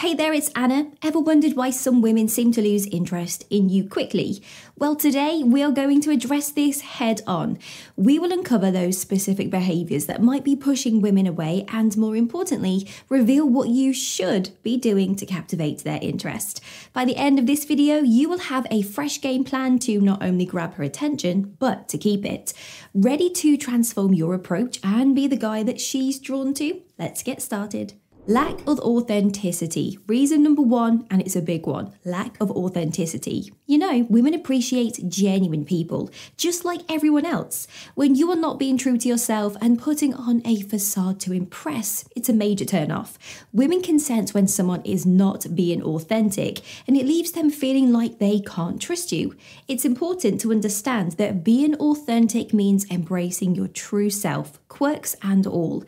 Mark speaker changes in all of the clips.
Speaker 1: Hey there, it's Anna. Ever wondered why some women seem to lose interest in you quickly? Well, today we are going to address this head on. We will uncover those specific behaviours that might be pushing women away and, more importantly, reveal what you should be doing to captivate their interest. By the end of this video, you will have a fresh game plan to not only grab her attention, but to keep it. Ready to transform your approach and be the guy that she's drawn to? Let's get started. Lack of authenticity. Reason number one, and it's a big one lack of authenticity. You know, women appreciate genuine people, just like everyone else. When you are not being true to yourself and putting on a facade to impress, it's a major turnoff. Women can sense when someone is not being authentic, and it leaves them feeling like they can't trust you. It's important to understand that being authentic means embracing your true self, quirks and all.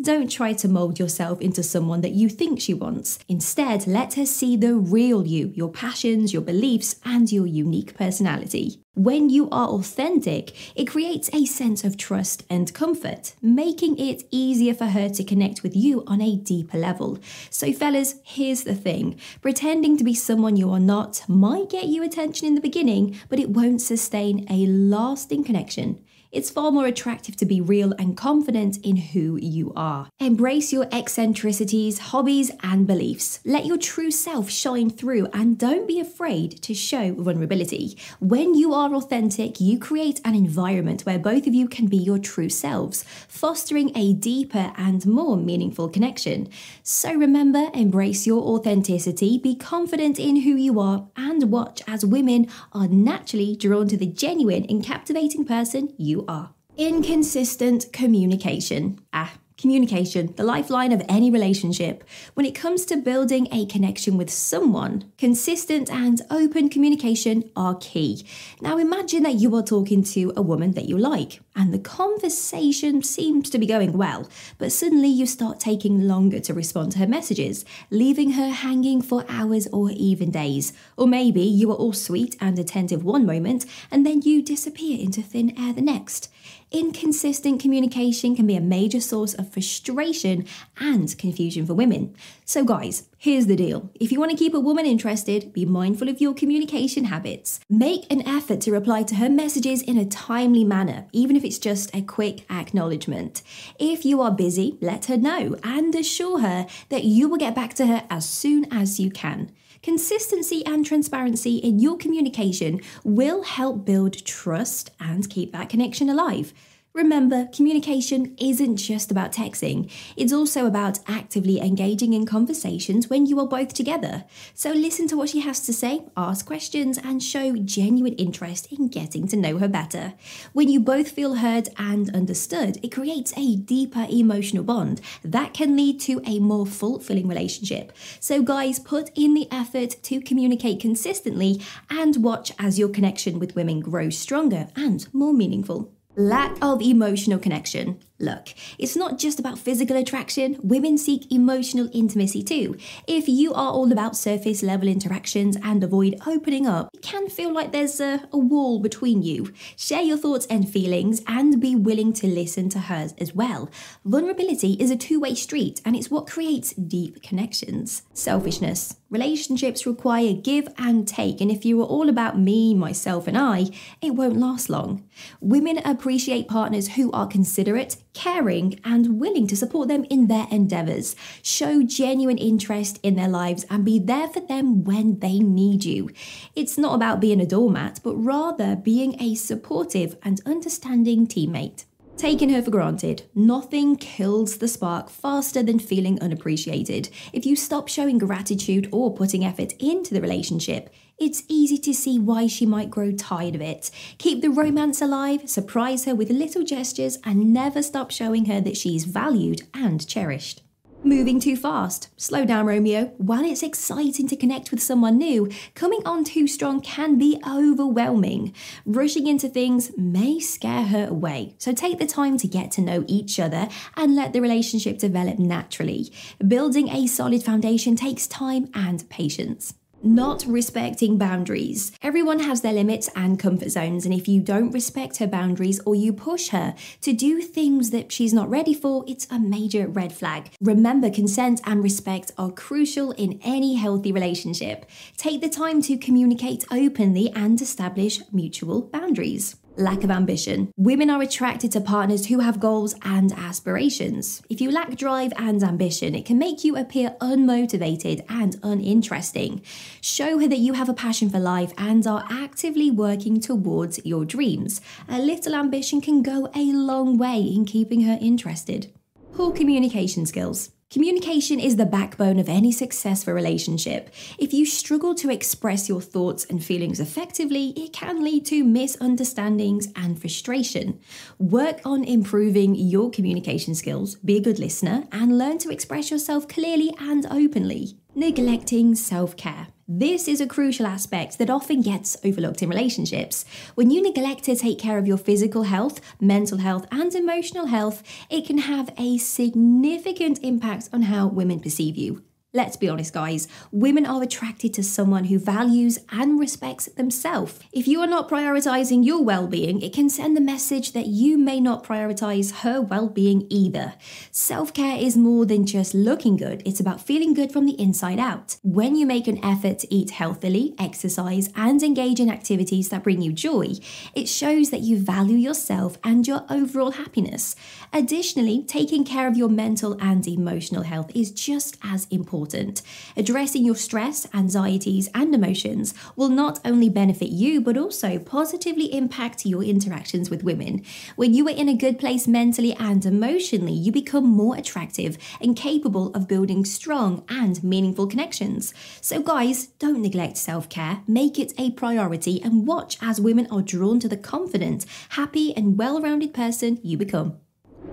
Speaker 1: Don't try to mold yourself into someone that you think she wants. Instead, let her see the real you, your passions, your beliefs, and your unique personality. When you are authentic, it creates a sense of trust and comfort, making it easier for her to connect with you on a deeper level. So, fellas, here's the thing pretending to be someone you are not might get you attention in the beginning, but it won't sustain a lasting connection. It's far more attractive to be real and confident in who you are. Embrace your eccentricities, hobbies, and beliefs. Let your true self shine through and don't be afraid to show vulnerability. When you are authentic, you create an environment where both of you can be your true selves, fostering a deeper and more meaningful connection. So remember, embrace your authenticity, be confident in who you are, and watch as women are naturally drawn to the genuine and captivating person you are. Inconsistent communication. Ah, Communication, the lifeline of any relationship. When it comes to building a connection with someone, consistent and open communication are key. Now imagine that you are talking to a woman that you like, and the conversation seems to be going well, but suddenly you start taking longer to respond to her messages, leaving her hanging for hours or even days. Or maybe you are all sweet and attentive one moment, and then you disappear into thin air the next. Inconsistent communication can be a major source of frustration and confusion for women. So, guys, here's the deal. If you want to keep a woman interested, be mindful of your communication habits. Make an effort to reply to her messages in a timely manner, even if it's just a quick acknowledgement. If you are busy, let her know and assure her that you will get back to her as soon as you can. Consistency and transparency in your communication will help build trust and keep that connection alive. Remember, communication isn't just about texting, it's also about actively engaging in conversations when you are both together. So listen to what she has to say, ask questions, and show genuine interest in getting to know her better. When you both feel heard and understood, it creates a deeper emotional bond that can lead to a more fulfilling relationship. So, guys, put in the effort to communicate consistently and watch as your connection with women grows stronger and more meaningful. Lack of emotional connection. Look, it's not just about physical attraction, women seek emotional intimacy too. If you are all about surface level interactions and avoid opening up, it can feel like there's a, a, wall between you. Share your thoughts and feelings and be willing to listen to hers as well. Vulnerability is a two way street and it's what creates deep connections. Selfishness. Relationships require give and take, and if you are all about me, myself, and I, it won't last long. Women appreciate partners who are considerate, caring, and willing to support them in their endeavours. Show genuine interest in their lives and be there for them when they need you. It's not about being a doormat, but rather being a supportive and understanding teammate. Taking her for granted. Nothing kills the spark faster than feeling unappreciated. If you stop showing gratitude or putting effort into the relationship, it's easy to see why she might grow tired of it. Keep the romance alive, surprise her with little gestures, and never stop showing her that she's valued and cherished. Moving too fast. Slow down, Romeo. While it's exciting to connect with someone new, coming on too strong can be overwhelming. Rushing into things may scare her away, so take the time to get to know each other and let the relationship develop naturally. Building a solid foundation takes time and patience. Not respecting boundaries. Everyone has their limits and comfort zones, and if you don't respect her boundaries or you push her to do things that she's not ready for, it's a major red flag. Remember, consent and respect are crucial in any healthy relationship. Take the time to communicate openly and establish mutual boundaries lack of ambition. Women are attracted to partners who have goals and aspirations. If you lack drive and ambition, it can make you appear unmotivated and uninteresting. Show her that you have a passion for life and are actively working towards your dreams. A little ambition can go a long way in keeping her interested. Poor communication skills. Communication is the backbone of any successful relationship. If you struggle to express your thoughts and feelings effectively, it can lead to misunderstandings and frustration. Work on improving your communication skills, be a good listener, and learn to express yourself clearly and openly. Neglecting self care. This is a crucial aspect that often gets overlooked in relationships. When you neglect to take care of your physical health, mental health, and emotional health, it can have a significant impact on how women perceive you. Let's be honest, guys, women are attracted to someone who values and respects themselves. If you are not prioritizing your well being, it can send the message that you may not prioritize her well being either. Self care is more than just looking good, it's about feeling good from the inside out. When you make an effort to eat healthily, exercise, and engage in activities that bring you joy, it shows that you value yourself and your overall happiness. Additionally, taking care of your mental and emotional health is just as important important. Addressing your stress, anxieties, and emotions will not only benefit you, but also positively impact your interactions with women. When you are in a good place mentally and emotionally, you become more attractive and capable of building strong and meaningful connections. So, guys, don't neglect self care, make it a priority, and watch as women are drawn to the confident, happy, and well rounded person you become.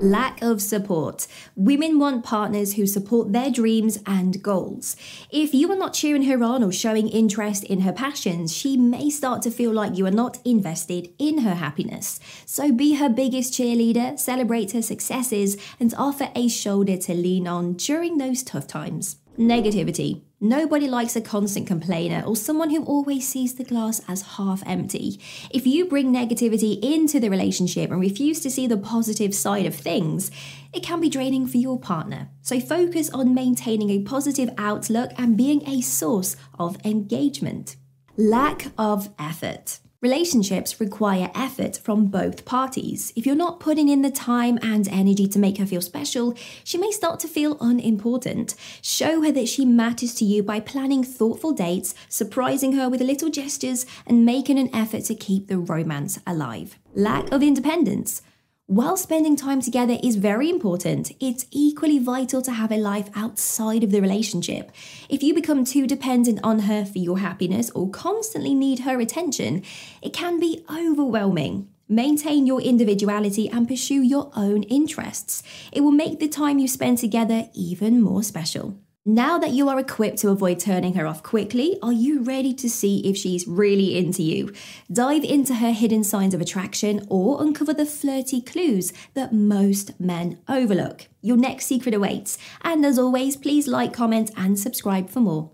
Speaker 1: Lack of support. Women want partners who support their dreams and goals. If you are not cheering her on or showing interest in her passions, she may start to feel like you are not invested in her happiness. So be her biggest cheerleader, celebrate her successes, and offer a shoulder to lean on during those tough times. Negativity. Nobody likes a constant complainer or someone who always sees the glass as half empty. If you bring negativity into the relationship and refuse to see the positive side of things, it can be draining for your partner. So focus on maintaining a positive outlook and being a source of engagement. Lack of effort. Relationships require effort from both parties. If you're not putting in the time and energy to make her feel special, she may start to feel unimportant. Show her that she matters to you by planning thoughtful dates, surprising her with little gestures, and making an effort to keep the romance alive. Lack of independence. While spending time together is very important, it's equally vital to have a life outside of the relationship. If you become too dependent on her for your happiness or constantly need her attention, it can be overwhelming. Maintain your individuality and pursue your own interests. It will make the time you spend together even more special. Now that you are equipped to avoid turning her off quickly, are you ready to see if she's really into you? Dive into her hidden signs of attraction or uncover the flirty clues that most men overlook. Your next secret awaits. And as always, please like, comment, and subscribe for more.